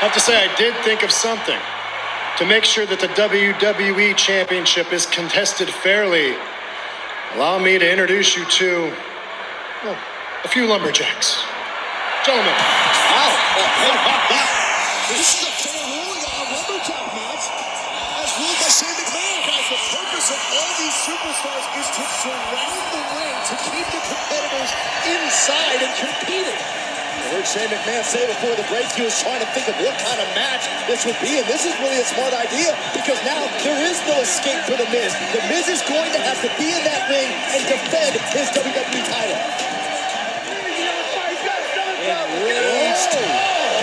I have to say, I did think of something to make sure that the WWE Championship is contested fairly. Allow me to introduce you to well, a few lumberjacks. Gentlemen. Wow. Oh, this is a fair ruling on lumberjack match. As ruled by Shane McMahon. Guys, the purpose of all these superstars is to surround the ring to keep the competitors inside and competing. I heard Shane McMahon say before the break he was trying to think of what kind of match this would be, and this is really a smart idea because now there is no escape for The Miz. The Miz is going to have to be in that ring and defend his WWE title. Enraged,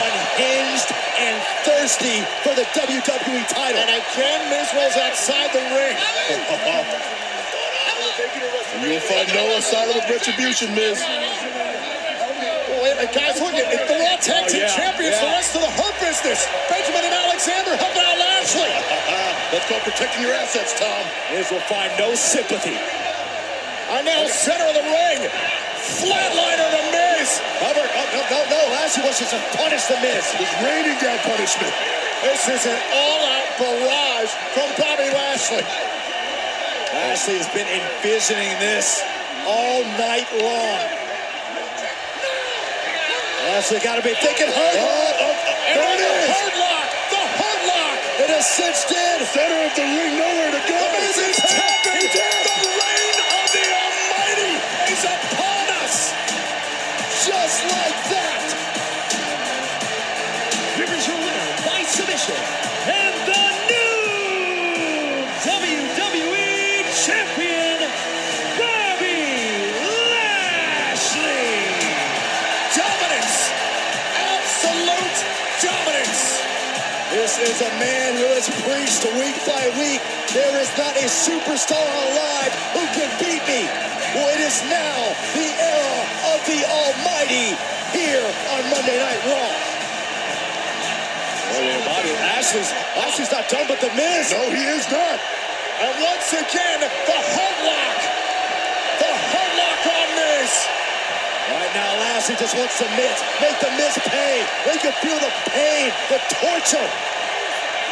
unhinged, and thirsty for the WWE title. And again, Miz was outside the ring. You'll find no asylum of retribution, Miz. Oh, wait a minute, guys, look at it. The Raw Tag oh, Team Oh, yeah, Champions, the rest of the Hurt Business. Benjamin and Alexander helping out Lashley. Let's go protecting your assets, Tom. Miz will find no sympathy. And now center of the ring. Flatliner to Miz. However, oh, no, no, no, no. Lashley wants to punish the Miz. He's raining down punishment. This is an all-out barrage from Bobby Lashley. Lashley has been envisioning this all night long. Lashley got to be thinking hard. Oh, oh, oh, And there it the Hurt Lock. The Hurt Lock. It is cinched in. Center of the ring, nowhere superstar alive who can beat me. Well, it is now the era of the Almighty here on Monday Night Raw. Oh, yeah, Bobby Lashley's, Lashley's not done, but the Miz. No, he is not. And once again, the Hurt Lock. The Hurt Lock on Miz. Right now, Lashley just wants to Miz, make the Miz pay. Make him feel the pain, the torture.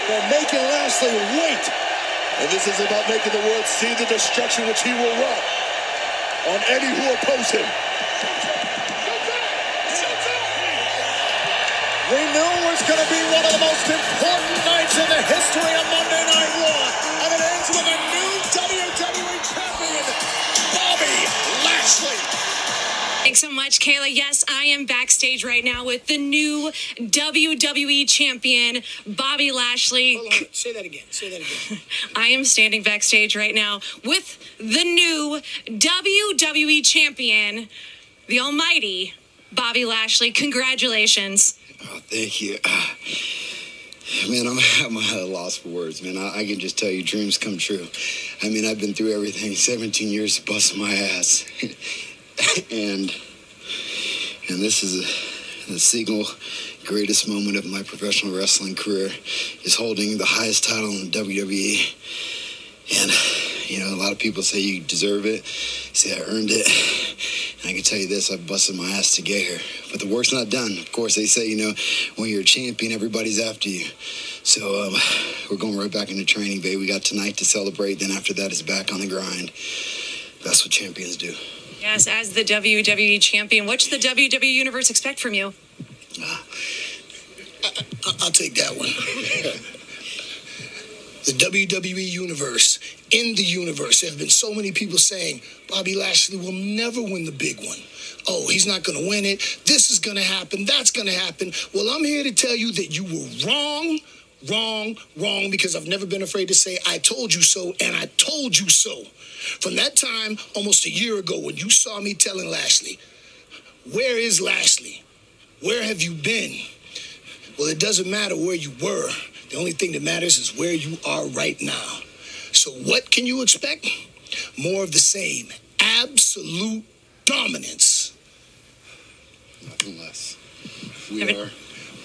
They're making Lashley wait. And this is about making the world see the destruction which he will wrought on any who oppose him. We knew it was going to be one of the most important nights in the history of Monday Night Raw. And it ends with a new WWE champion, Bobby Lashley. Thanks so much, Kayla. Yes, am backstage right now with the new WWE champion, Bobby Lashley. Say that again. Say that again. I am standing backstage right now with the new WWE champion, the almighty Bobby Lashley. Congratulations. Oh, thank you. Ah, Man, I'm, I'm at a loss for words, man. I, I can just tell you dreams come true. I mean, I've been through everything 17 years busting my ass. and and this is a, the single greatest moment of my professional wrestling career is holding the highest title in WWE. And, you know, a lot of people say you deserve it, say I earned it. And I can tell you this, I busted my ass to get here. But the work's not done. Of course, they say, you know, when you're a champion, everybody's after you. So um, we're going right back into training, babe. We got tonight to celebrate. Then after that, it's back on the grind. That's what champions do. Yes, as the WWE champion, what should the WWE universe expect from you? Uh, I'll take that one. the WWE universe, in the universe, there have been so many people saying Bobby Lashley will never win the big one. Oh, he's not going to win it. This is going to happen. That's going to happen. Well, I'm here to tell you that you were wrong, wrong, wrong, because I've never been afraid to say, I told you so, and I told you so. From that time, almost a year ago, when you saw me telling Lashley, Where is Lashley? Where have you been? Well, it doesn't matter where you were. The only thing that matters is where you are right now. So, what can you expect? More of the same. Absolute dominance. Nothing less. We Have it- are,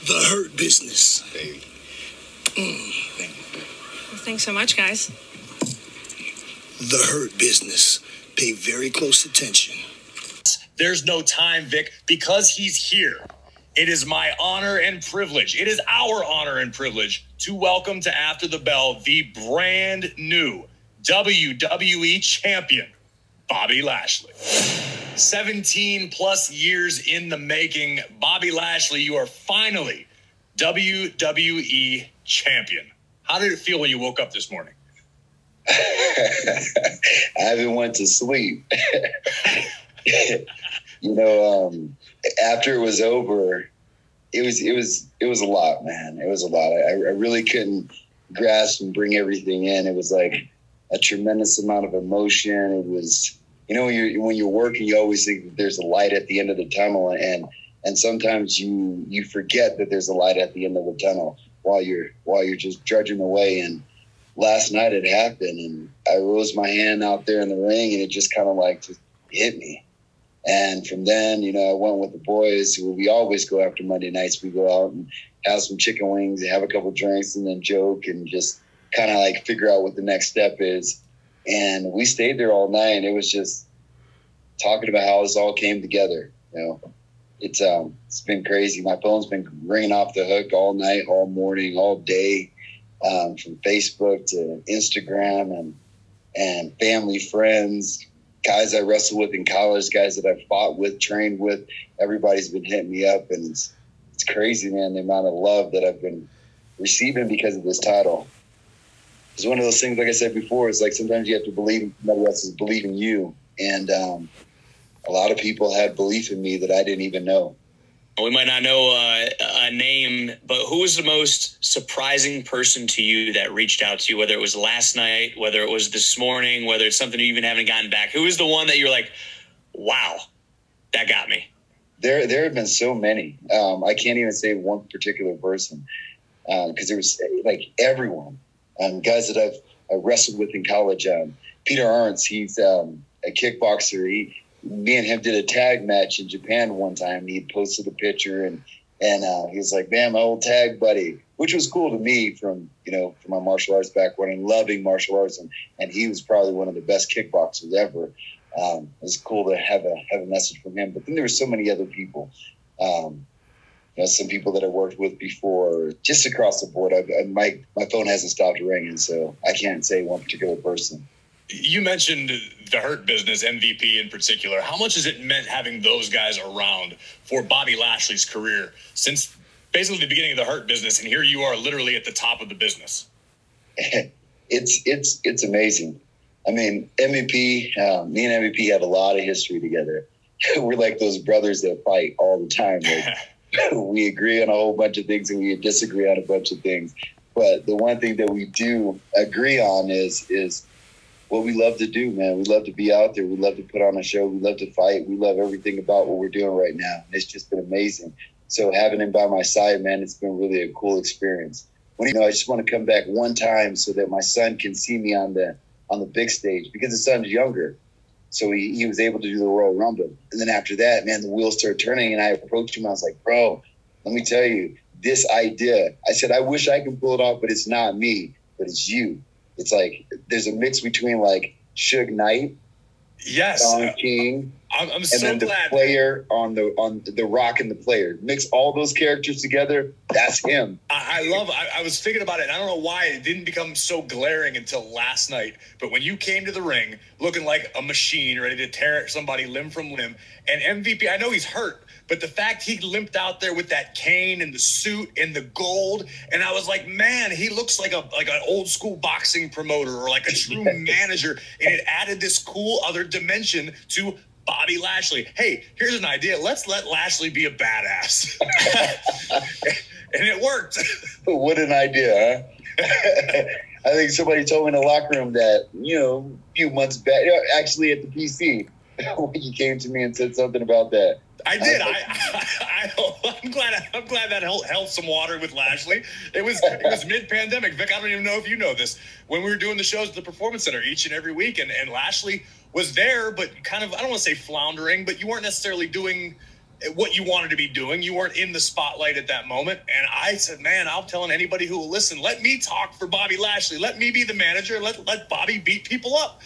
The hurt business. baby. Mm. Well, thanks so much, guys. The hurt business. Pay very close attention. There's no time, Vic, because he's here. It is my honor and privilege. It is our honor and privilege to welcome to After the Bell the brand new WWE champion, Bobby Lashley. 17 plus years in the making. Bobby Lashley, you are finally WWE champion. How did it feel when you woke up this morning? I haven't went to sleep. you know, um, after it was over, it was it was it was a lot, man. It was a lot. I, I really couldn't grasp and bring everything in. It was like a tremendous amount of emotion. It was, you know, when you're when you're working, you always think that there's a light at the end of the tunnel, and and sometimes you you forget that there's a light at the end of the tunnel while you're while you're just drudging away. And last night it happened, and I rose my hand out there in the ring, and it just kind of like just hit me. And from then, you know, I went with the boys. Who we always go after Monday nights. We go out and have some chicken wings, and have a couple drinks, and then joke and just kind of like figure out what the next step is. And we stayed there all night. And it was just talking about how this all came together. You know, it's um, it's been crazy. My phone's been ringing off the hook all night, all morning, all day, um, from Facebook to Instagram and and family, friends, guys I wrestled with in college, guys that I fought with, trained with. Everybody's been hitting me up, and it's it's crazy, man. The amount of love that I've been receiving because of this title. It's one of those things, like I said before, it's like sometimes you have to believe somebody else is believing you, and um, a lot of people had belief in me that I didn't even know. We might not know uh, a name, but who was the most surprising person to you that reached out to you? Whether it was last night, whether it was this morning, whether it's something you even haven't gotten back. Who was the one that you're like, "Wow, that got me"? There, there have been so many. Um, I can't even say one particular person because there was like everyone. Um, guys that I've I wrestled with in college. Um, Peter Aerts, he's um, a kickboxer. He, me and him did a tag match in Japan one time. He posted a picture and and uh, he was like, "Man, my old tag buddy," which was cool to me from you know from my martial arts background and loving martial arts. And and he was probably one of the best kickboxers ever. Um, it was cool to have a have a message from him. But then there were so many other people. Um, you know, some people that I worked with before, just across the board. I, I, my my phone hasn't stopped ringing, so I can't say one particular person. You mentioned the Hurt Business MVP in particular. How much has it meant having those guys around for Bobby Lashley's career since basically the beginning of the Hurt Business, and here you are, literally at the top of the business? it's it's it's amazing. I mean, MVP, um, me and MVP have a lot of history together. We're like those brothers that fight all the time. Like, we agree on a whole bunch of things and we disagree on a bunch of things. But the one thing that we do agree on is is what we love to do, man. We love to be out there. We love to put on a show. We love to fight. We love everything about what we're doing right now. It's just been amazing. So having him by my side, man, it's been really a cool experience. When you know, I just want to come back one time so that my son can see me on the on the big stage because his son's younger. So he, he was able to do the Royal Rumble. And then after that, man, the wheels started turning and I approached him. I was like, bro, let me tell you, this idea. I said, I wish I could pull it off, but it's not me, but it's you it's like there's a mix between like Suge Knight, yes, Don King, I'm, I'm and so then the glad. player on the on the Rock and the player. Mix all those characters together. That's him. I, I love. I, I was thinking about it, and I don't know why it didn't become so glaring until last night. But when you came to the ring looking like a machine, ready to tear somebody limb from limb, and MVP, I know he's hurt, but the fact he limped out there with that cane and the suit and the gold, and I was like, man, he looks like a like an old school boxing promoter or like a true manager, and it added this cool other dimension to Bobby Lashley. Hey, here's an idea. Let's let Lashley be a badass. and it worked. what an idea, huh? I think somebody told me in the locker room that, you know, a few months back, actually at the PC, when you came to me and said something about that. I did. I, I, I, am glad. I'm glad that held, held some water with Lashley. It was it was mid pandemic. Vic, I don't even know if you know this. When we were doing the shows at the Performance Center each and every week, and, and Lashley was there, but kind of I don't want to say floundering, but you weren't necessarily doing what you wanted to be doing. You weren't in the spotlight at that moment. And I said, man, I'm telling anybody who will listen, let me talk for Bobby Lashley. Let me be the manager. Let let Bobby beat people up.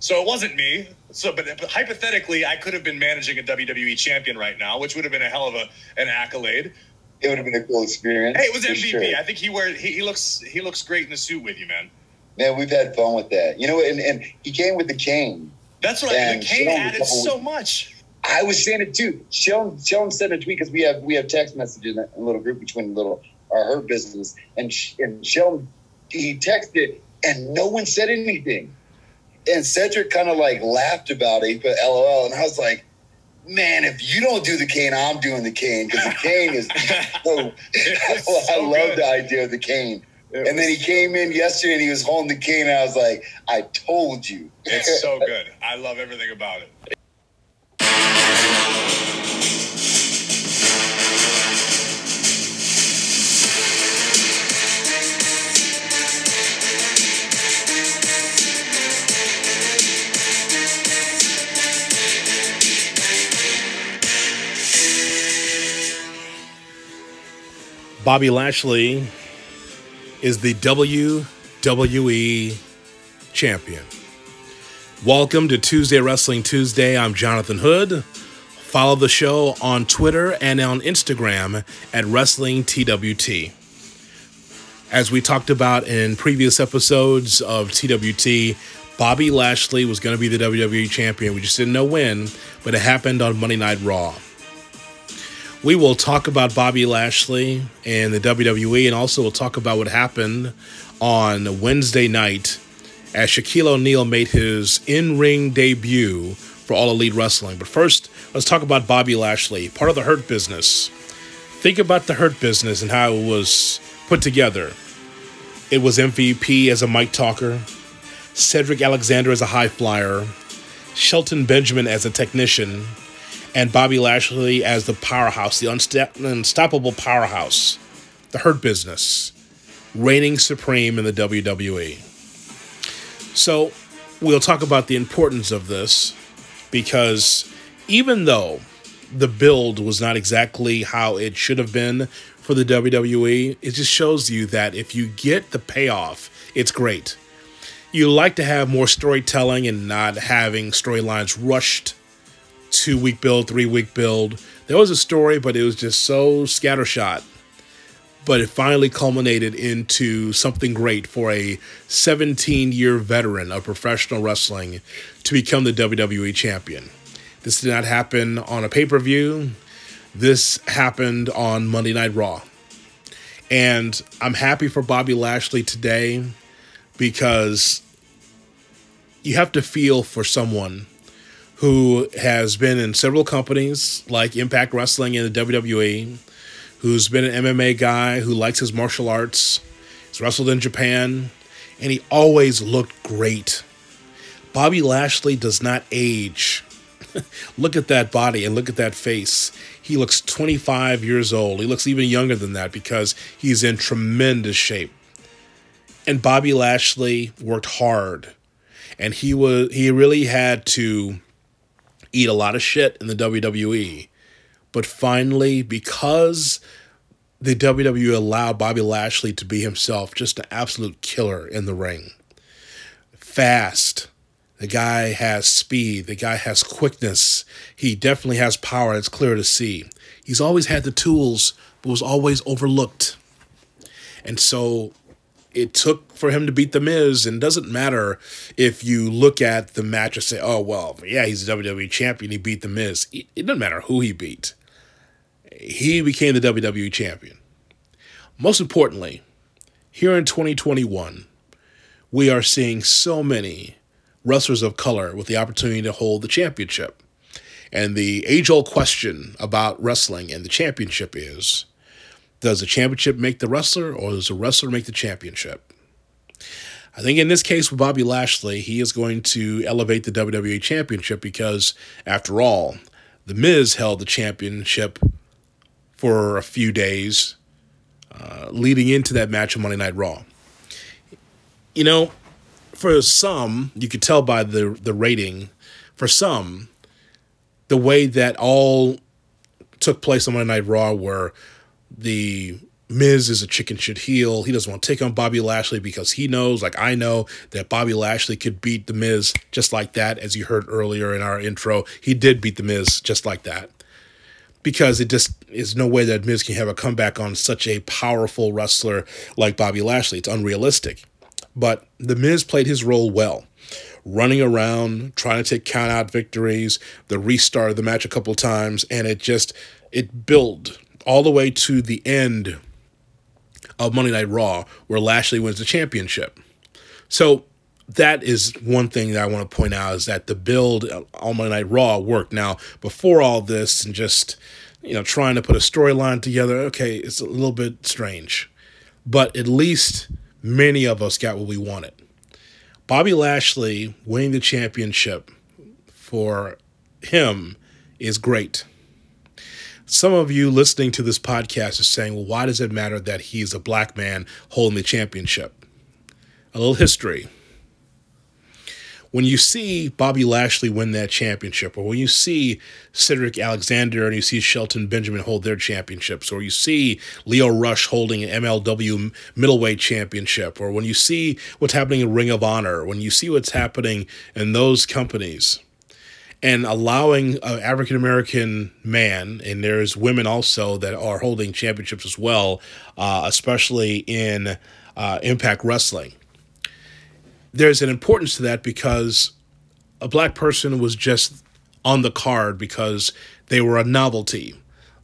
So it wasn't me. So, but, but hypothetically, I could have been managing a WWE champion right now, which would have been a hell of a an accolade. it would have been a cool experience. Hey, it was MVP. sure. I think he wear he, he looks he looks great in the suit with you, man. Man, we've had fun with that. You know, and, and he came with the cane. That's what I, And the Shelton added so much. I was saying it too. Shelton, Shelton sent a tweet because we have we have text messages in a little group between little our Hurt Business and and Shelton. He texted and no one said anything. And Cedric kind of like laughed about it, but LOL. And I was like, man, if you don't do the cane, I'm doing the cane because the cane is so. It's I love good. the idea of the cane. It and then he came in yesterday and he was holding the cane. And I was like, I told you. It's so good. I love everything about it. Bobby Lashley is the WWE champion. Welcome to Tuesday Wrestling Tuesday. I'm Jonathan Hood. Follow the show on Twitter and on Instagram at Wrestling TWT. As we talked about in previous episodes of TWT, Bobby Lashley was going to be the WWE champion. We just didn't know when, but it happened on Monday Night Raw. We will talk about Bobby Lashley and the WWE, and also we'll talk about what happened on Wednesday night as Shaquille O'Neal made his in ring debut for All Elite Wrestling. But first, let's talk about Bobby Lashley, part of the Hurt Business. Think about the Hurt Business and how it was put together. It was MVP as a mic talker, Cedric Alexander as a high flyer, Shelton Benjamin as a technician, and Bobby Lashley as the powerhouse, the unsta- unstoppable powerhouse, the Hurt Business, reigning supreme in the WWE. So, we'll talk about the importance of this because even though the build was not exactly how it should have been for the WWE, it just shows you that if you get the payoff, it's great. You like to have more storytelling and not having storylines rushed two week build, three week build. There was a story, but it was just so scattershot. But it finally culminated into something great for a 17 year veteran of professional wrestling to become the WWE champion. This did not happen on a pay per view. This happened on Monday Night Raw. And I'm happy for Bobby Lashley today because you have to feel for someone who has been in several companies like Impact Wrestling and the WWE, who's been an MMA guy, who likes his martial arts, he's wrestled in Japan, and he always looked great. Bobby Lashley does not age. look at that body and look at that face. He looks 25 years old. He looks even younger than that because he's in tremendous shape. And Bobby Lashley worked hard. And he was he really had to eat a lot of shit in the WWE. But finally, because the WWE allowed Bobby Lashley to be himself, just an absolute killer in the ring. Fast. The guy has speed. The guy has quickness. He definitely has power. It's clear to see. He's always had the tools, but was always overlooked. And so it took for him to beat The Miz, and doesn't matter if you look at the match and say, oh, well, yeah, he's a WWE champion, he beat The Miz. It it doesn't matter who he beat. He became the WWE champion. Most importantly, here in 2021, we are seeing so many wrestlers of color with the opportunity to hold the championship. And the age old question about wrestling and the championship is does the championship make the wrestler or does the wrestler make the championship? I think in this case with Bobby Lashley, he is going to elevate the WWE championship because, after all, The Miz held the championship for a few days uh, leading into that match on Monday Night Raw. You know, for some, you could tell by the the rating. For some, the way that all took place on Monday Night Raw, where the Miz is a chicken shit heel. He doesn't want to take on Bobby Lashley because he knows, like I know, that Bobby Lashley could beat The Miz just like that. As you heard earlier in our intro, he did beat The Miz just like that. because it just is no way that Miz can have a comeback on such a powerful wrestler like Bobby Lashley. It's unrealistic. But The Miz played his role well, running around, trying to take count out victories, the restart of the match a couple times, and it just it built all the way to the end of Monday Night Raw, where Lashley wins the championship. So that is one thing that I want to point out is that the build on Monday Night Raw worked. Now, before all this and just, you know, trying to put a storyline together, okay, it's a little bit strange. But at least many of us got what we wanted. Bobby Lashley winning the championship for him is great. Some of you listening to this podcast are saying, well, why does it matter that he's a black man holding the championship? A little history when you see Bobby Lashley win that championship, or when you see Cedric Alexander and you see Shelton Benjamin hold their championships, or you see Lio Rush holding an MLW middleweight championship, or when you see what's happening in Ring of Honor, when you see what's happening in those companies, and allowing an African American man, and there's women also that are holding championships as well, uh, especially in uh, Impact Wrestling there's an importance to that because a black person was just on the card because they were a novelty,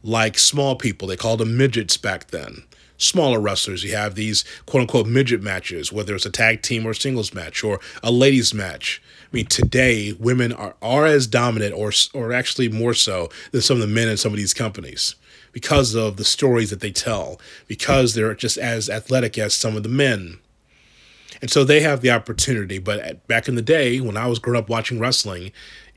like small people. They called them midgets back then. Smaller wrestlers, you have these quote unquote midget matches, whether it's a tag team or singles match or a ladies match. I mean, today women are, are as dominant or or actually more so than some of the men in some of these companies because of the stories that they tell, because they're just as athletic as some of the men. And so they have the opportunity. But back in the day, when I was growing up watching wrestling,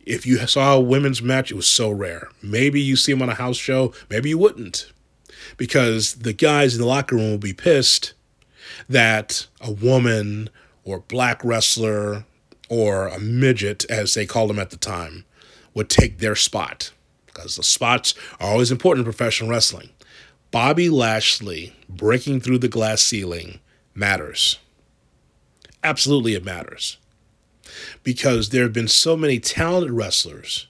if you saw a women's match, it was so rare. Maybe you see them on a house show, maybe you wouldn't. Because the guys in the locker room will be pissed that a woman or black wrestler or a midget, as they called them at the time, would take their spot. Because the spots are always important in professional wrestling. Bobby Lashley breaking through the glass ceiling matters absolutely it matters because there have been so many talented wrestlers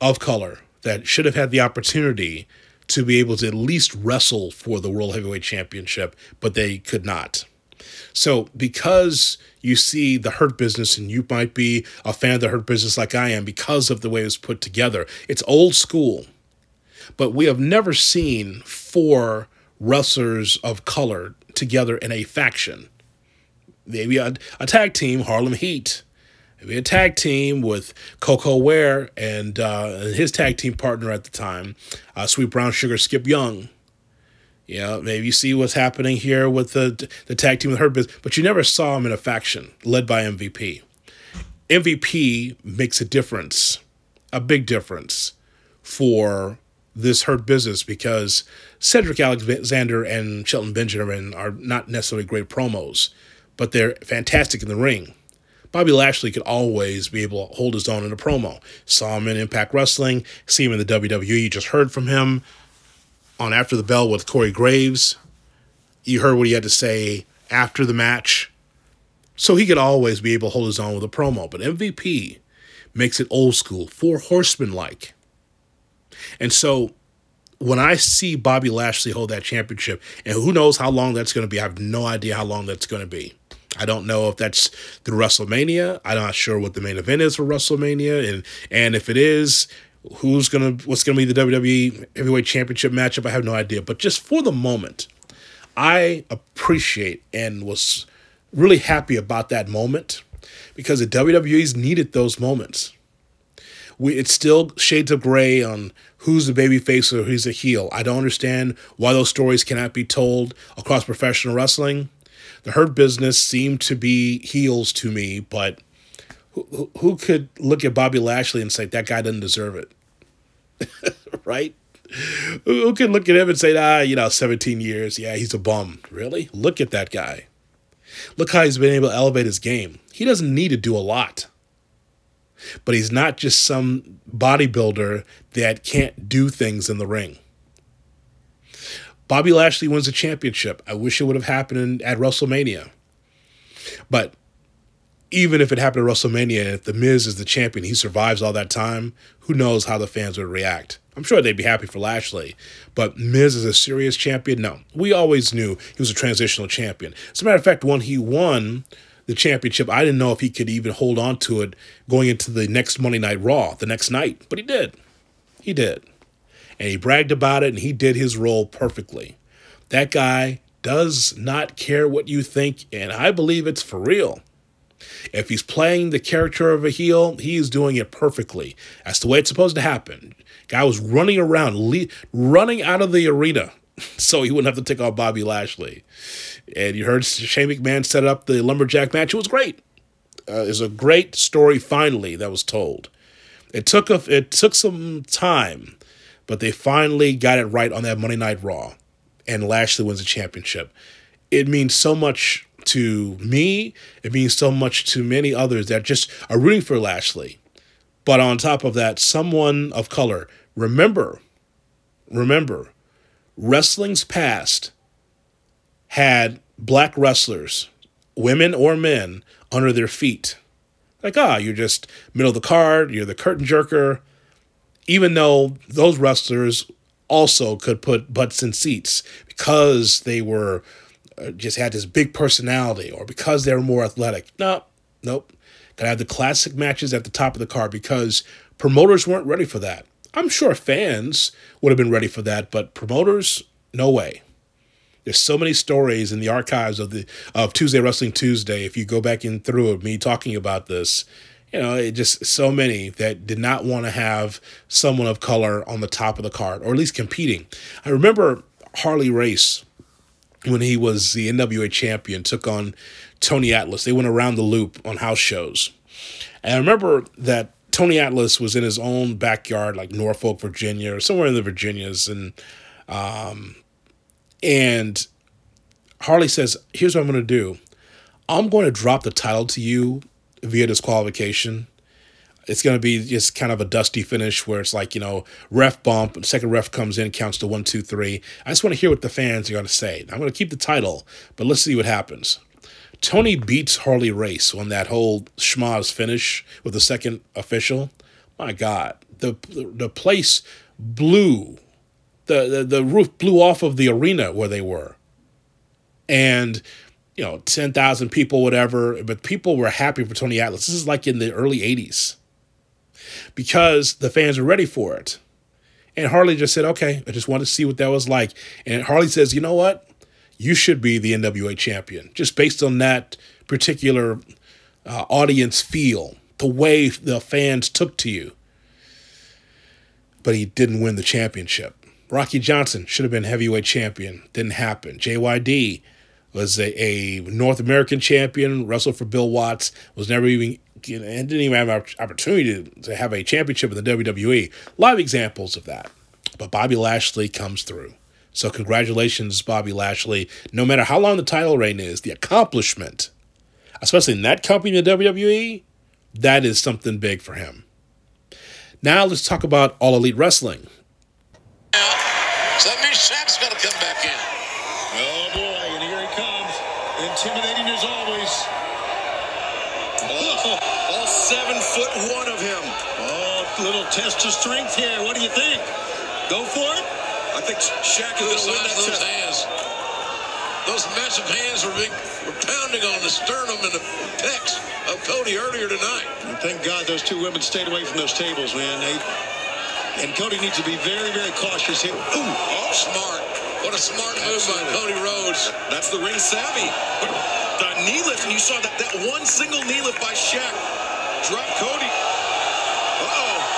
of color that should have had the opportunity to be able to at least wrestle for the World Heavyweight Championship, but they could not. So, because you see the Hurt Business, and you might be a fan of the Hurt Business like I am, because of the way it was put together, it's old school. But we have never seen four wrestlers of color together in a faction maybe a, a tag team, Harlem Heat. Maybe a tag team with Koko Ware and uh, his tag team partner at the time, uh, Sweet Brown Sugar Skip Young. Yeah, maybe you see what's happening here with the the tag team with Hurt Business, but you never saw him in a faction led by MVP. MVP makes a difference, a big difference for this Hurt Business because Cedric Alexander and Shelton Benjamin are not necessarily great promos but they're fantastic in the ring. Bobby Lashley could always be able to hold his own in a promo. Saw him in Impact Wrestling, see him in the WWE. You just heard from him on After the Bell with Corey Graves. You heard what he had to say after the match. So he could always be able to hold his own with a promo. But MVP makes it old school, four horsemen like. And so when I see Bobby Lashley hold that championship, and who knows how long that's going to be, I have no idea how long that's going to be. I don't know if that's through WrestleMania. I'm not sure what the main event is for WrestleMania, and and if it is, who's gonna what's gonna be the WWE Heavyweight Championship matchup? I have no idea. But just for the moment, I appreciate and was really happy about that moment because the WWE's needed those moments. We, it's still shades of gray on who's the baby face or who's a heel. I don't understand why those stories cannot be told across professional wrestling the Hurt Business seemed to be heels to me, but who, who could look at Bobby Lashley and say that guy doesn't deserve it? right? Who can look at him and say, ah, you know, 17 years, yeah, he's a bum. Really? Look at that guy. Look how he's been able to elevate his game. He doesn't need to do a lot. But he's not just some bodybuilder that can't do things in the ring. Bobby Lashley wins the championship. I wish it would have happened at WrestleMania. But even if it happened at WrestleMania if The Miz is the champion, he survives all that time, who knows how the fans would react. I'm sure they'd be happy for Lashley. But Miz is a serious champion? No. We always knew he was a transitional champion. As a matter of fact, when he won the championship, I didn't know if he could even hold on to it going into the next Monday Night Raw, the next night. But he did. He did. And he bragged about it and he did his role perfectly. That guy does not care what you think, and I believe it's for real. If he's playing the character of a heel, he's doing it perfectly. That's the way it's supposed to happen. Guy was running around, le- running out of the arena so he wouldn't have to take on Bobby Lashley. And you heard Shane McMahon set up the lumberjack match. It was great. Uh, it was a great story finally that was told. It took a, it took some time, but they finally got it right on that Monday Night Raw, and Lashley wins the championship. It means so much to me. It means so much to many others that just are rooting for Lashley. But on top of that, someone of color. Remember, remember, wrestling's past had black wrestlers, women or men, under their feet. Like, ah, you're just middle of the card, you're the curtain jerker. Even though those wrestlers also could put butts in seats because they were uh, just had this big personality or because they were more athletic. No, nope. Gotta have the classic matches at the top of the card because promoters weren't ready for that. I'm sure fans would have been ready for that, but promoters, no way. There's so many stories in the archives of the of Tuesday Wrestling Tuesday. If you go back in through it, me talking about this, you know, it just so many that did not want to have someone of color on the top of the card or at least competing. I remember Harley Race when he was the NWA champion took on Tony Atlas. They went around the loop on house shows. And I remember that Tony Atlas was in his own backyard, like Norfolk, Virginia, or somewhere in the Virginias, and um, and Harley says, "Here's what I'm going to do. I'm going to drop the title to you via disqualification. It's going to be just kind of a dusty finish where it's like, you know, ref bump, second ref comes in, counts to one, two, three. I just want to hear what the fans are going to say. I'm going to keep the title, but let's see what happens. Tony beats Harley Race on that whole schmaz finish with the second official. My God, the the place blew, the, the the roof blew off of the arena where they were, and you know, 10,000 people, whatever, but people were happy for Tony Atlas. This is like in the early 80s because the fans were ready for it. And Harley just said, okay, I just wanted to see what that was like. And Harley says, you know what? You should be the NWA champion just based on that particular uh, audience feel, the way the fans took to you. But he didn't win the championship. Rocky Johnson should have been heavyweight champion. Didn't happen. JYD was a, a North American champion, wrestled for Bill Watts, was never even you know, and didn't even have an opportunity to, to have a championship in the WWE. A lot of examples of that. But Bobby Lashley comes through. So congratulations, Bobby Lashley. No matter how long the title reign is, the accomplishment, especially in that company, the WWE, that is something big for him. Now let's talk about All Elite Wrestling. So that means Shaq's got to come back in. Oh boy, and here he comes. Intimidating as always. Oh, all seven foot one of him. Oh, little test of strength here. What do you think? Go for it? I think Shaq is going to win that those test. hands. Those massive hands were, being, were pounding on the sternum and the pecs of Cody earlier tonight. And thank God those two women stayed away from those tables, man. They, and Cody needs to be very, very cautious here. Ooh, Oh, smart. What a smart move by Cody Rhodes. That's the ring savvy. The knee lift, and you saw that, that one single knee lift by Shaq. Drop Cody. Uh-oh.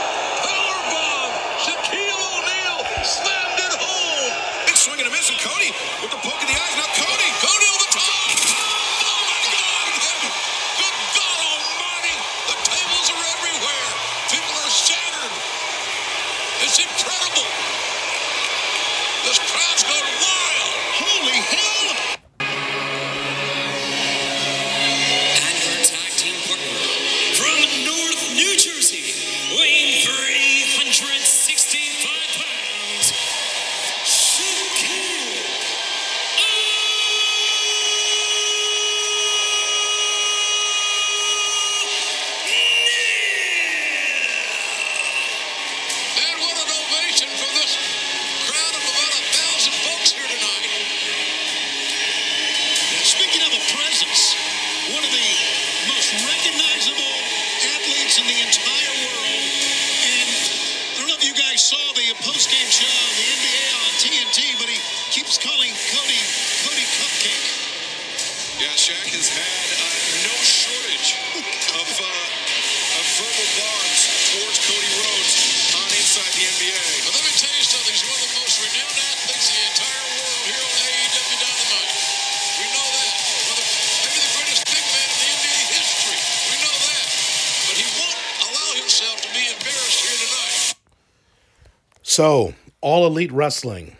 So, All Elite Wrestling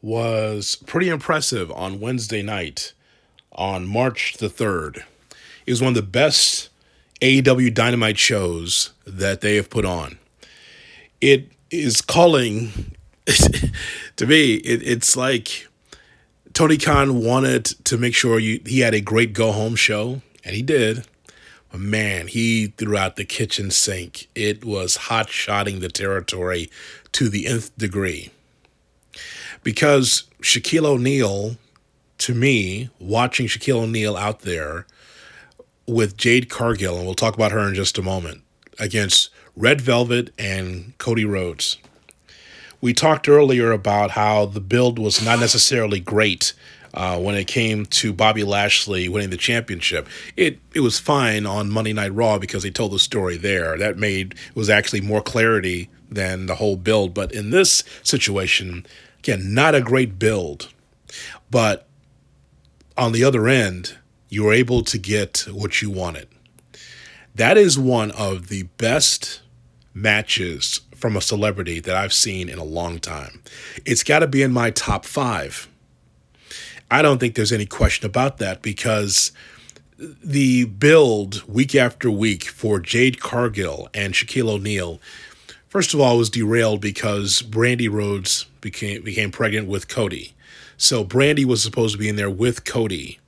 was pretty impressive on Wednesday night on March the 3rd. It was one of the best AEW Dynamite shows that they have put on. It is calling, to me, it, it's like Tony Khan wanted to make sure you, he had a great go home show, and he did. But man, he threw out the kitchen sink. It was hot shotting the territory to the nth degree. Because Shaquille O'Neal, to me, watching Shaquille O'Neal out there with Jade Cargill, and we'll talk about her in just a moment, against Red Velvet and Cody Rhodes. We talked earlier about how the build was not necessarily great uh, when it came to Bobby Lashley winning the championship. It it was fine on Monday Night Raw because they told the story there. That made it was actually more clarity than the whole build. But in this situation, again, not a great build. But on the other end, you were able to get what you wanted. That is one of the best matches from a celebrity that I've seen in a long time. It's got to be in my top five. I don't think there's any question about that because the build week after week for Jade Cargill and Shaquille O'Neal, first of all, it was derailed because Brandi Rhodes became became pregnant with Cody. So Brandi was supposed to be in there with Cody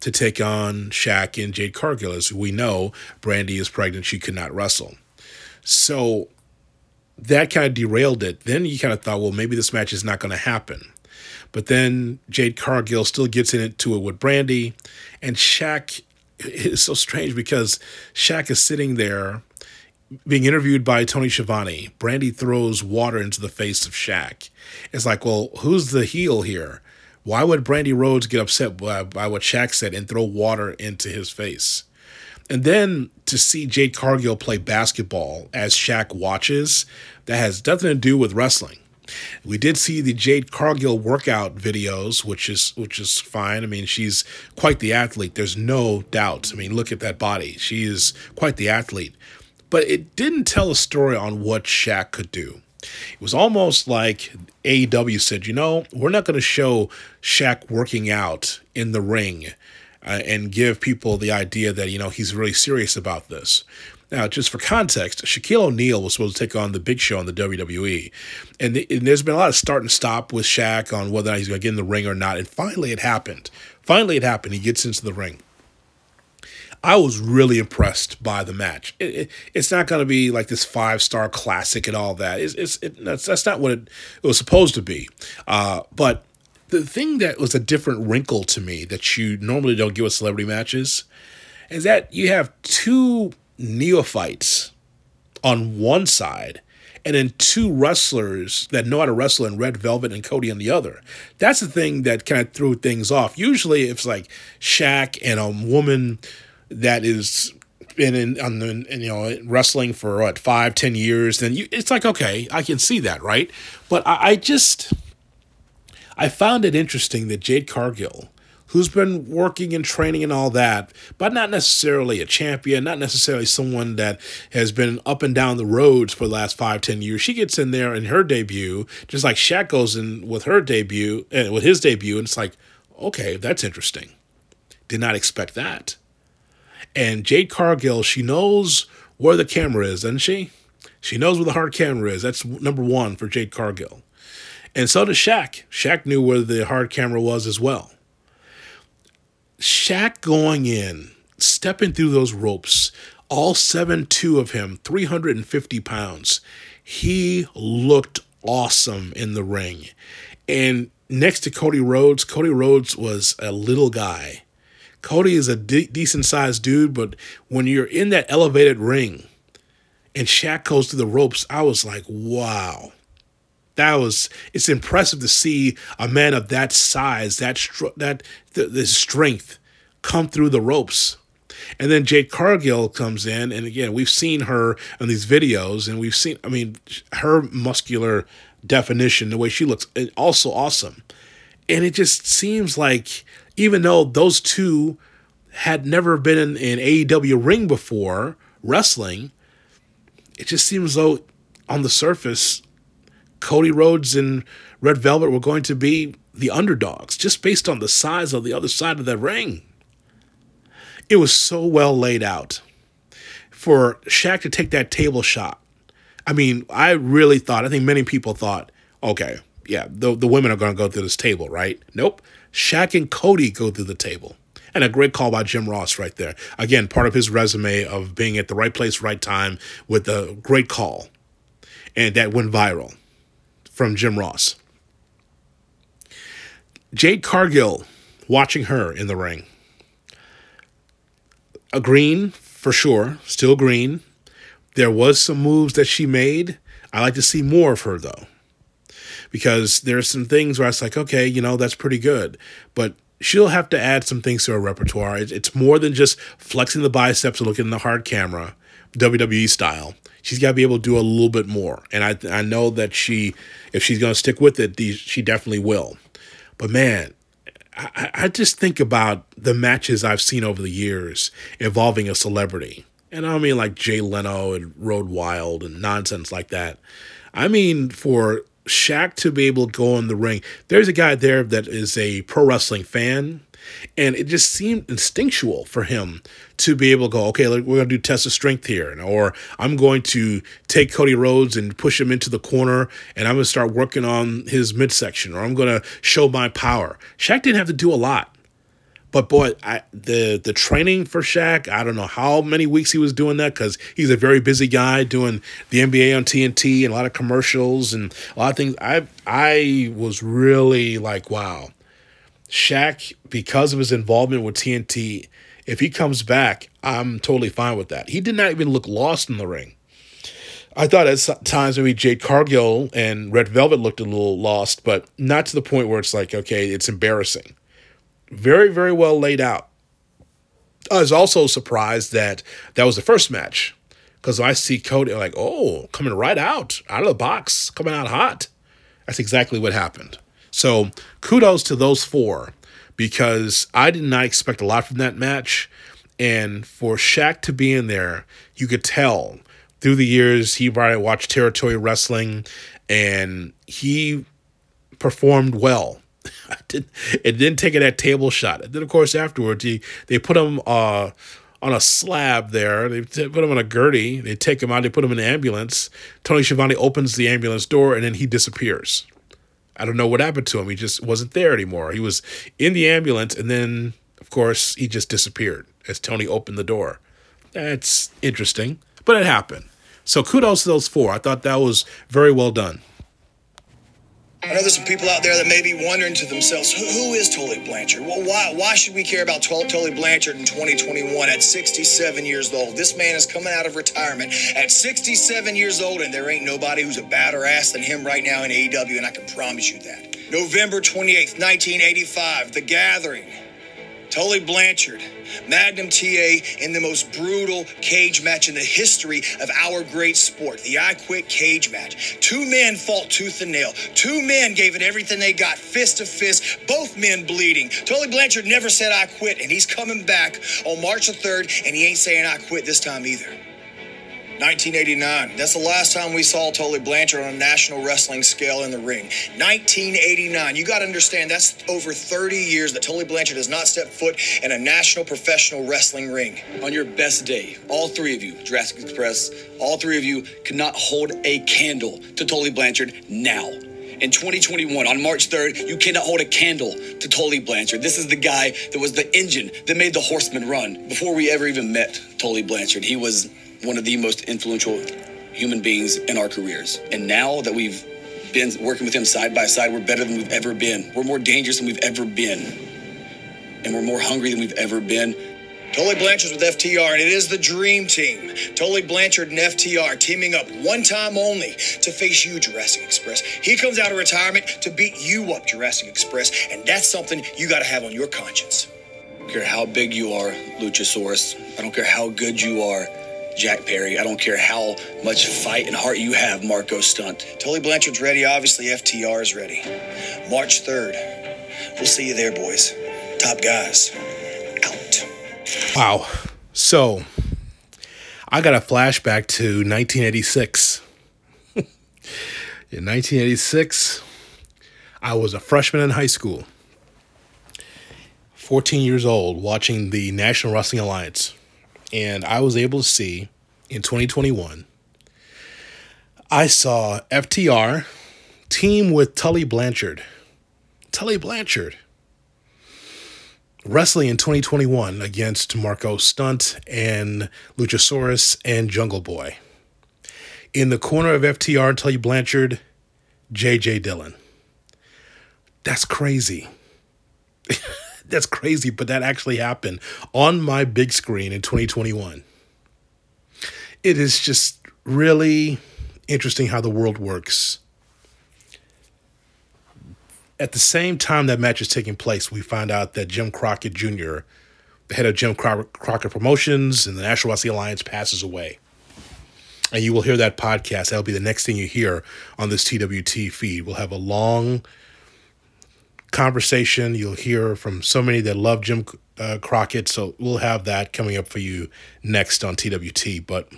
to take on Shaq and Jade Cargill. As we know, Brandi is pregnant; she could not wrestle. So that kind of derailed it. Then you kind of thought, well, maybe this match is not going to happen. But then Jade Cargill still gets into it with Brandi, and Shaq is so strange because Shaq is sitting there being interviewed by Tony Schiavone. Brandi throws water into the face of Shaq. It's like, well, who's the heel here? Why would Brandi Rhodes get upset by, by what Shaq said and throw water into his face? And then to see Jade Cargill play basketball as Shaq watches, that has nothing to do with wrestling. We did see the Jade Cargill workout videos, which is which is fine. I mean, she's quite the athlete. There's no doubt. I mean, look at that body. She is quite the athlete. But it didn't tell a story on what Shaq could do. It was almost like AEW said, you know, we're not going to show Shaq working out in the ring uh, and give people the idea that, you know, he's really serious about this. Now, just for context, Shaquille O'Neal was supposed to take on the Big Show in the WWE, and, the, and there's been a lot of start and stop with Shaq on whether or not he's going to get in the ring or not. And finally, it happened. Finally, it happened. He gets into the ring. I was really impressed by the match. It, it, it's not going to be like this five star classic and all that. It's, it's it, that's that's not what it, was supposed to be. Uh, but the thing that was a different wrinkle to me that you normally don't get with celebrity matches is that you have two neophytes on one side and then two wrestlers that know how to wrestle in Red Velvet and Cody on the other. That's the thing that kind of threw things off. Usually, it's like Shaq and a woman that is been in on the you know wrestling for what five ten years, then you it's like okay, I can see that right. But I, I just I found it interesting that Jade Cargill who's been working and training and all that, but not necessarily a champion, not necessarily someone that has been up and down the roads for the last five, ten years. She gets in there in her debut, just like Shaq goes in with her debut, uh, with his debut, and it's like, okay, that's interesting. Did not expect that. And Jade Cargill, she knows where the camera is, doesn't she? She knows where the hard camera is. That's number one for Jade Cargill. And so does Shaq. Shaq knew where the hard camera was as well. Shaq going in, stepping through those ropes, all seven two of him, 350 pounds. He looked awesome in the ring. And next to Cody Rhodes, Cody Rhodes was a little guy. Cody is a de- decent sized dude, but when you're in that elevated ring and Shaq goes to the ropes, I was like, wow. That was it's impressive to see a man of that size, that str- that the, the strength come through the ropes. And then Jade Cargill comes in, and again, we've seen her in these videos, and we've seen, I mean, her muscular definition, the way she looks, also awesome. And it just seems like, even though those two had never been in an AEW ring before wrestling, it just seems though on the surface Cody Rhodes and Red Velvet were going to be the underdogs just based on the size of the other side of the ring. It was so well laid out for Shaq to take that table shot. I mean, I really thought, I think many people thought, okay, yeah, the, the women are going to go through this table, right? Nope. Shaq and Cody go through the table. And a great call by Jim Ross right there. Again, part of his resume of being at the right place, right time with a great call. And that went viral from Jim Ross. Jade Cargill, watching her in the ring. A green for sure, still green. There was some moves that she made. I like to see more of her though. Because there's some things where I was like, okay, you know, that's pretty good. But she'll have to add some things to her repertoire. It's more than just flexing the biceps and looking in the hard camera, WWE style. She's got to be able to do a little bit more. And I, I know that she, if she's going to stick with it, she definitely will. But man, I, I just think about the matches I've seen over the years involving a celebrity. And I don't mean like Jay Leno and Road Wild and nonsense like that. I mean for Shaq to be able to go in the ring. There's a guy there that is a pro wrestling fan and it just seemed instinctual for him to be able to go, okay, we're going to do test of strength here. Or I'm going to take Cody Rhodes and push him into the corner and I'm going to start working on his midsection. Or I'm going to show my power. Shaq didn't have to do a lot. But boy, I, the the training for Shaq, I don't know how many weeks he was doing that because he's a very busy guy doing the NBA on TNT and a lot of commercials and a lot of things. I I was really like, wow, Shaq, because of his involvement with TNT, if he comes back, I'm totally fine with that. He did not even look lost in the ring. I thought at times maybe Jade Cargill and Red Velvet looked a little lost, but not to the point where it's like, okay, it's embarrassing. Very, very well laid out. I was also surprised that that was the first match because I see Cody like, oh, coming right out, out of the box, coming out hot. That's exactly what happened. So kudos to those four because I did not expect a lot from that match. And for Shaq to be in there, you could tell through the years he probably watched territory wrestling and he performed well. it didn't take it that table shot. And then, of course, afterwards, he, they put him uh, on a slab there. They put him on a gurney. They take him out. They put him in an ambulance. Tony Schiavone opens the ambulance door and then he disappears. I don't know what happened to him. He just wasn't there anymore. He was in the ambulance, and then, of course, he just disappeared as Tony opened the door. That's interesting, but it happened. So kudos to those four. I thought that was very well done. I know there's some people out there that may be wondering to themselves, who, who is Tully Blanchard? Well, why, why should we care about Tully Blanchard in 2021 at 67 years old? This man is coming out of retirement at 67 years old, and there ain't nobody who's a badder ass than him right now in AEW, and I can promise you that. November 28th, 1985, The Gathering. Tully Blanchard, Magnum TA in the most brutal cage match in the history of our great sport, the I Quit cage match. Two men fought tooth and nail. Two men gave it everything they got, fist to fist, both men bleeding. Tully Blanchard never said I quit, and he's coming back on March the 3rd, and he ain't saying I quit this time either. 1989. That's the last time we saw Tully Blanchard on a national wrestling scale in the ring. 1989. You got to understand that's over 30 years that Tully Blanchard has not stepped foot in a national professional wrestling ring. On your best day, all three of you, Jurassic Express, all three of you could not hold a candle to Tully Blanchard now in 2021 on March 3rd, you cannot hold a candle to Tully Blanchard. This is the guy that was the engine that made the Horsemen run. Before we ever even met Tully Blanchard, he was one of the most influential human beings in our careers. And now that we've been working with him side by side, we're better than we've ever been. We're more dangerous than we've ever been. And we're more hungry than we've ever been. Tully Blanchard's with FTR, and it is the dream team. Tully Blanchard and FTR teaming up one time only to face you, Jurassic Express. He comes out of retirement to beat you up, Jurassic Express, and that's something you got to have on your conscience. I don't care how big you are, Luchasaurus. I don't care how good you are, Jack Perry. I don't care how much fight and heart you have, Marco Stunt. Tully Blanchard's ready. Obviously, FTR is ready. March 3rd. We'll see you there, boys. Top guys. Out. Wow. So, I got a flashback to 1986. In 1986, I was a freshman in high school, 14 years old, watching the National Wrestling Alliance. And I was able to see in 2021, I saw FTR team with Tully Blanchard. Tully Blanchard wrestling in 2021 against Marco Stunt and Luchasaurus and Jungle Boy. In the corner of FTR, Tully Blanchard, JJ Dillon. That's crazy. That's crazy, but that actually happened on my big screen in 2021. It is just really interesting how the world works. At the same time that match is taking place, we find out that Jim Crockett Jr., the head of Jim Crockett Promotions and the National Wrestling Alliance, passes away. And you will hear that podcast. That'll be the next thing you hear on this TWT feed. We'll have a long conversation. You'll hear from so many that love Jim uh, Crockett. So we'll have that coming up for you next on TWT. But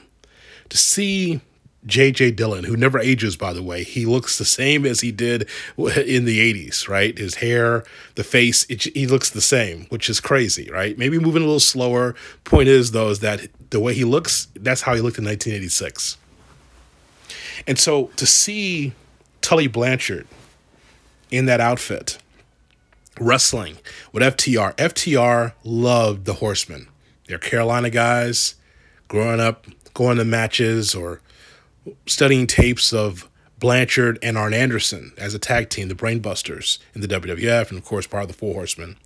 to see JJ Dillon, who never ages, by the way, he looks the same as he did in the 80s, right? His hair, the face, it, he looks the same, which is crazy, right? Maybe moving a little slower. Point is, though, is that the way he looks, that's how he looked in 1986. And so to see Tully Blanchard in that outfit, wrestling with FTR. FTR loved the Horsemen. They're Carolina guys, growing up, going to matches or studying tapes of Blanchard and Arn Anderson as a tag team, the Brainbusters in the WWF, and of course, part of the Four Horsemen.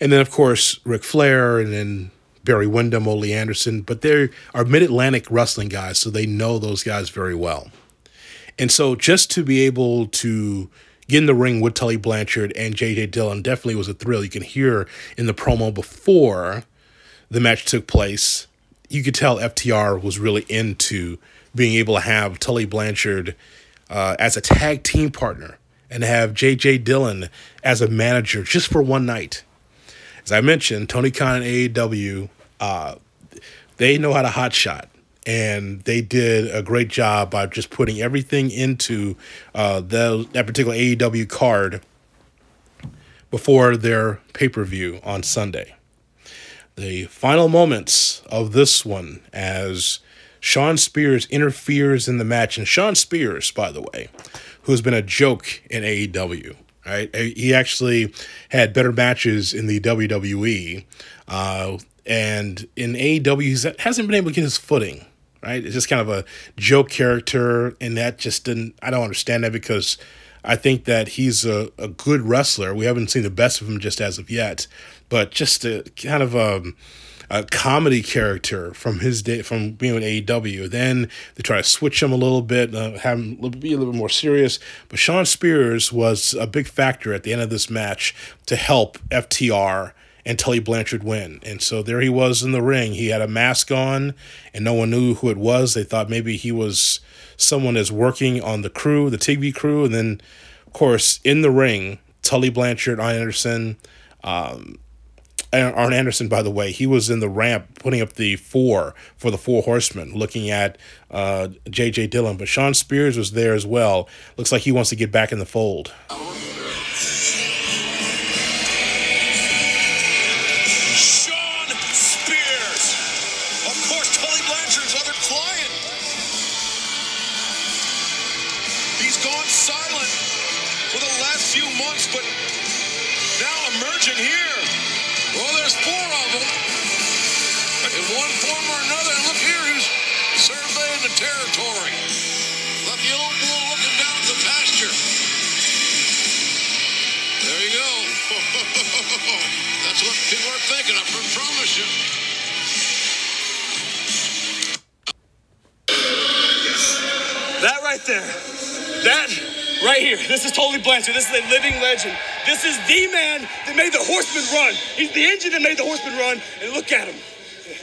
And then, of course, Ric Flair and then Barry Windham, Ole Anderson, but they are mid Atlantic wrestling guys, so they know those guys very well. And so just to be able to get in the ring with Tully Blanchard and JJ Dillon definitely was a thrill. You can hear in the promo before the match took place, you could tell FTR was really into being able to have Tully Blanchard uh, as a tag team partner and have JJ Dillon as a manager just for one night. As I mentioned, Tony Khan and AEW, uh, they know how to hot shot. And they did a great job by just putting everything into uh, the, that particular AEW card before their pay per view on Sunday. The final moments of this one as Shawn Spears interferes in the match. And Shawn Spears, by the way, who's been a joke in AEW, right? He actually had better matches in the WWE. Uh, and in AEW, he hasn't been able to get his footing, right? It's just kind of a joke character. And that just didn't, I don't understand that because I think that he's a, a good wrestler. We haven't seen the best of him just as of yet, but just a kind of a, a comedy character from his day from being with AEW. Then they try to switch him a little bit, uh, have him be a little bit more serious. But Shawn Spears was a big factor at the end of this match to help FTR and Tully Blanchard win. And so there he was in the ring. He had a mask on, and no one knew who it was. They thought maybe he was someone that's working on the crew, the TV crew. And then, of course, in the ring, Tully Blanchard, Arn Anderson, um, Arn Anderson, by the way, he was in the ramp putting up the four for the Four Horsemen, looking at uh, J.J. Dillon. But Shawn Spears was there as well. Looks like he wants to get back in the fold. Right there. That right here. This is Tully Blanchard. This is a living legend. This is the man that made the Horseman run. He's the engine that made the Horseman run. And look at him.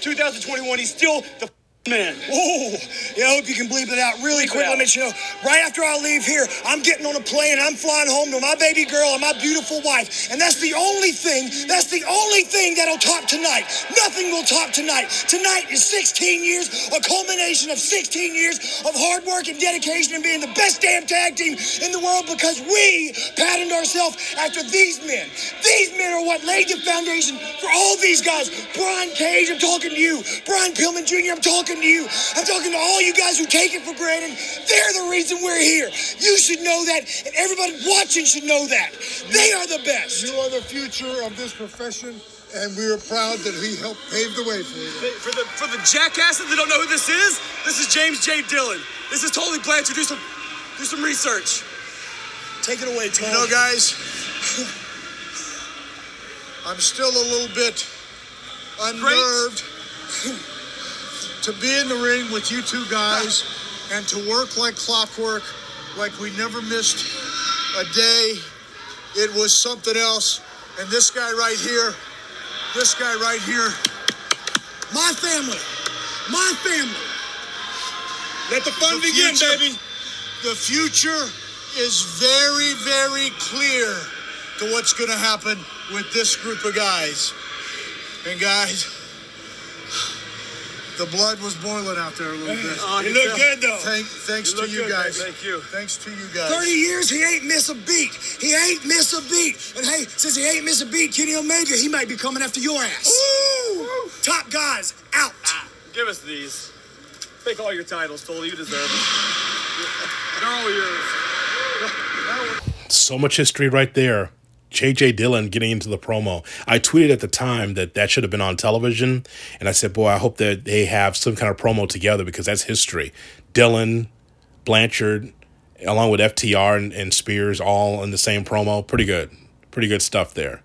2021, he's still the man. Whoa! Yeah, I hope you can bleep it out really quick. Let me you know. Right after I leave here, I'm getting on a plane and I'm flying home to my baby girl and my beautiful wife. And that's the only thing, that's the only thing that'll top tonight. Nothing will top tonight. Tonight is 16 years, a culmination of 16 years of hard work and dedication and being the best damn tag team in the world because we patterned ourselves after these men. These men are what laid the foundation for all these guys. Brian Cage, I'm talking to you. Brian Pillman Jr., I'm talking to you. I'm talking to all you guys who take it for granted. They're the reason we're here. You should know that, and everybody watching should know that. They are the best. You are the future of this profession, and we are proud that he helped pave the way for you. For the for the jackasses that don't know who this is, this is James J. Dillon. This is Tully Blanchard. Do some do some research. Take it away, Tom. You know, guys, I'm still a little bit unnerved to be in the ring with you two guys and to work like clockwork, like we never missed a day. It was something else. And this guy right here, this guy right here, My family. My family. Let the fun begin, baby. The future is very, very clear to what's going to happen with this group of guys. And guys, the blood was boiling out there a little bit. Oh, you look good, though. Thank, thanks You to you good, guys. man. Thank you. Thanks to you guys. 30 years, he ain't miss a beat. He ain't miss a beat. And hey, since he ain't miss a beat, Kenny Omega, he might be coming after your ass. Ooh! Top guys, out. Ah, give us these. Take all your titles, Tully. You deserve it. They're all yours. So much history right there. JJ Dillon getting into the promo. I tweeted at the time that that should have been on television, and I said, "Boy, I hope that they have some kind of promo together because that's history." Dillon, Blanchard, along with FTR and, and Spears, all in the same promo. Pretty good, pretty good stuff there.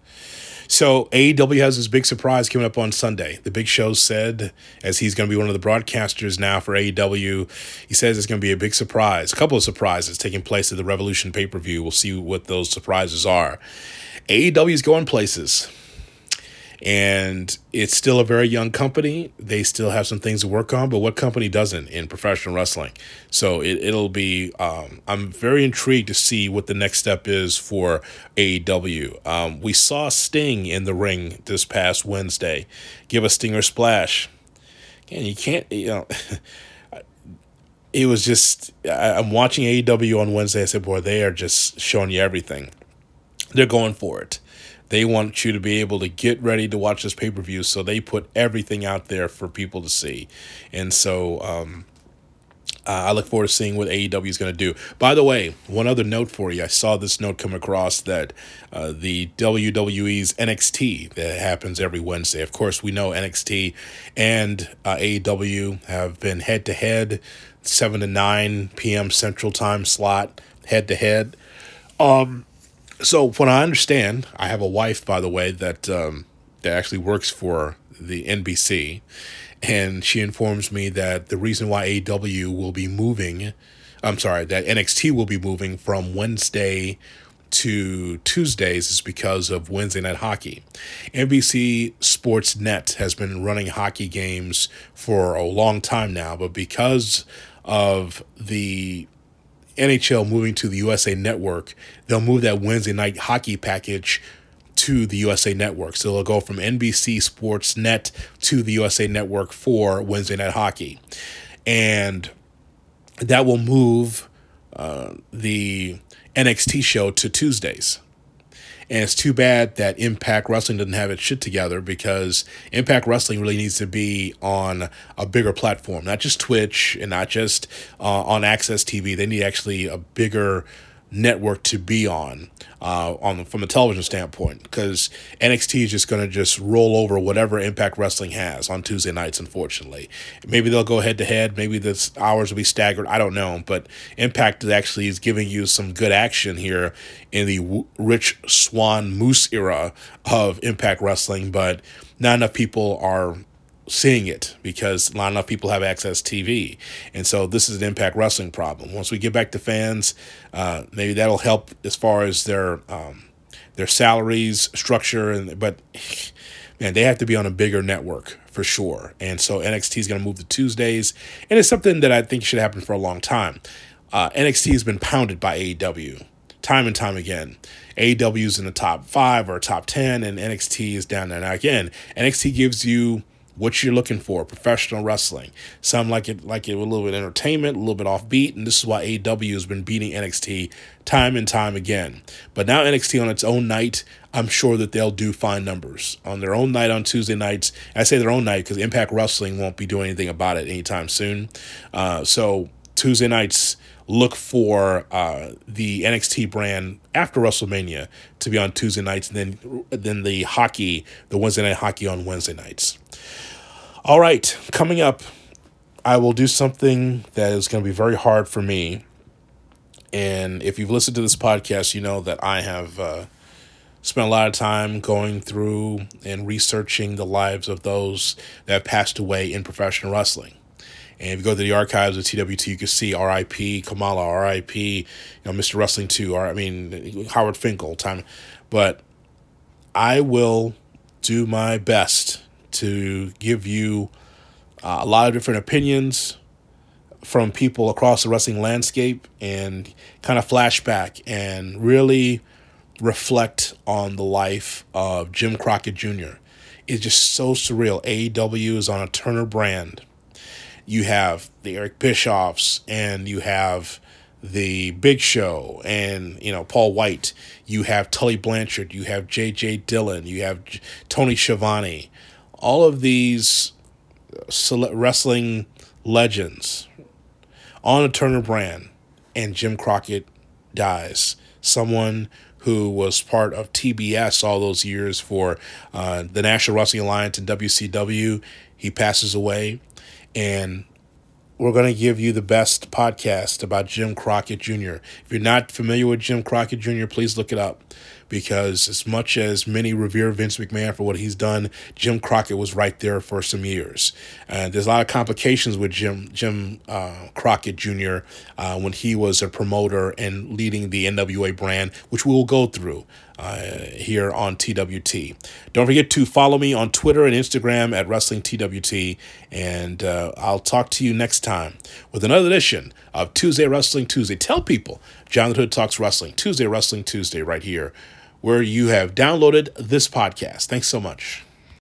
So AEW has this big surprise coming up on Sunday. The Big Show said, as he's going to be one of the broadcasters now for AEW, he says it's going to be a big surprise. A couple of surprises taking place at the Revolution pay per view. We'll see what those surprises are. AEW is going places, and it's still a very young company. They still have some things to work on, but what company doesn't in professional wrestling? So it, it'll be. Um, I'm very intrigued to see what the next step is for AEW. Um, we saw Sting in the ring this past Wednesday, give a Stinger splash. And you can't, you know. It was just I, I'm watching AEW on Wednesday. I said, "Boy, they are just showing you everything. They're going for it." They want you to be able to get ready to watch this pay per view, so they put everything out there for people to see. And so um, uh, I look forward to seeing what AEW is going to do. By the way, one other note for you I saw this note come across that uh, the WWE's NXT that happens every Wednesday. Of course, we know NXT and uh, AEW have been head to head, 7 to 9 p.m. Central Time slot, head to head. Um, so when I understand, I have a wife, by the way, that um, that actually works for the NBC, and she informs me that the reason why AW will be moving, I'm sorry, that NXT will be moving from Wednesday to Tuesdays is because of Wednesday night hockey. NBC Sports Net has been running hockey games for a long time now, but because of the NHL moving to the USA Network, they'll move that Wednesday night hockey package to the USA Network. So it'll go from NBC Sports Net to the USA Network for Wednesday night hockey. And that will move uh, the NXT show to Tuesdays. And it's too bad that Impact Wrestling doesn't have its shit together because Impact Wrestling really needs to be on a bigger platform, not just Twitch and not just uh, on AXS TV. They need actually a bigger network to be on, uh, on from a television standpoint, because NXT is just going to just roll over whatever Impact Wrestling has on Tuesday nights. Unfortunately, maybe they'll go head to head. Maybe the hours will be staggered. I don't know, but Impact actually is giving you some good action here in the w- Rich Swann Moose era of Impact Wrestling, but not enough people are seeing it because not enough people have AXS TV. And so this is an Impact Wrestling problem. Once we get back to fans, uh, maybe that'll help as far as their um, their salaries structure. And but man, they have to be on a bigger network for sure. And so NXT is going to move to Tuesdays, and it's something that I think should happen for a long time. Uh, NXT has been pounded by AEW time and time again. AEW is in the top five or top 10, and NXT is down there. Now, again, NXT gives you what you're looking for professional wrestling. Some like it like it a little bit entertainment a little bit offbeat and this is why AEW has been beating nxt time and time again. But now nxt on its own night i'm sure that they'll do fine numbers. On their own night on tuesday nights i say their own night because impact wrestling won't be doing anything about it anytime soon. Uh, so tuesday nights look for uh, the NXT brand after WrestleMania to be on Tuesday nights, and then then the hockey, the Wednesday night hockey on Wednesday nights. All right, coming up, I will do something that is going to be very hard for me. And if you've listened to this podcast, you know that I have uh, spent a lot of time going through and researching the lives of those that passed away in professional wrestling. And if you go to the archives of TWT, you can see R.I.P. Kamala, R.I.P. You know Mr. Wrestling Two, or I mean Howard Finkel. Time, but I will do my best to give you uh, a lot of different opinions from people across the wrestling landscape and kind of flashback and really reflect on the life of Jim Crockett Jr. It's just so surreal. AEW is on a Turner brand you have the Eric Bischoffs and you have the Big Show and you know Paul White. You have Tully Blanchard. You have J.J. Dillon. You have Tony Schiavone. All of these wrestling legends on a Turner brand, and Jim Crockett dies. Someone who was part of TBS all those years for uh, the National Wrestling Alliance and WCW. He passes away and we're going to give you the best podcast about Jim Crockett Jr. If you're not familiar with Jim Crockett Jr., please look it up because as much as many revere Vince McMahon for what he's done, Jim Crockett was right there for some years. And there's a lot of complications with Jim Jim uh, Crockett Jr. Uh, when he was a promoter and leading the NWA brand, which we will go through uh, here on TWT. Don't forget to follow me on Twitter and Instagram at Wrestling TWT, and uh, I'll talk to you next time with another edition of Tuesday Wrestling Tuesday. Tell people Jonathan Hood Talks Wrestling, Tuesday Wrestling Tuesday, right here where you have downloaded this podcast. Thanks so much.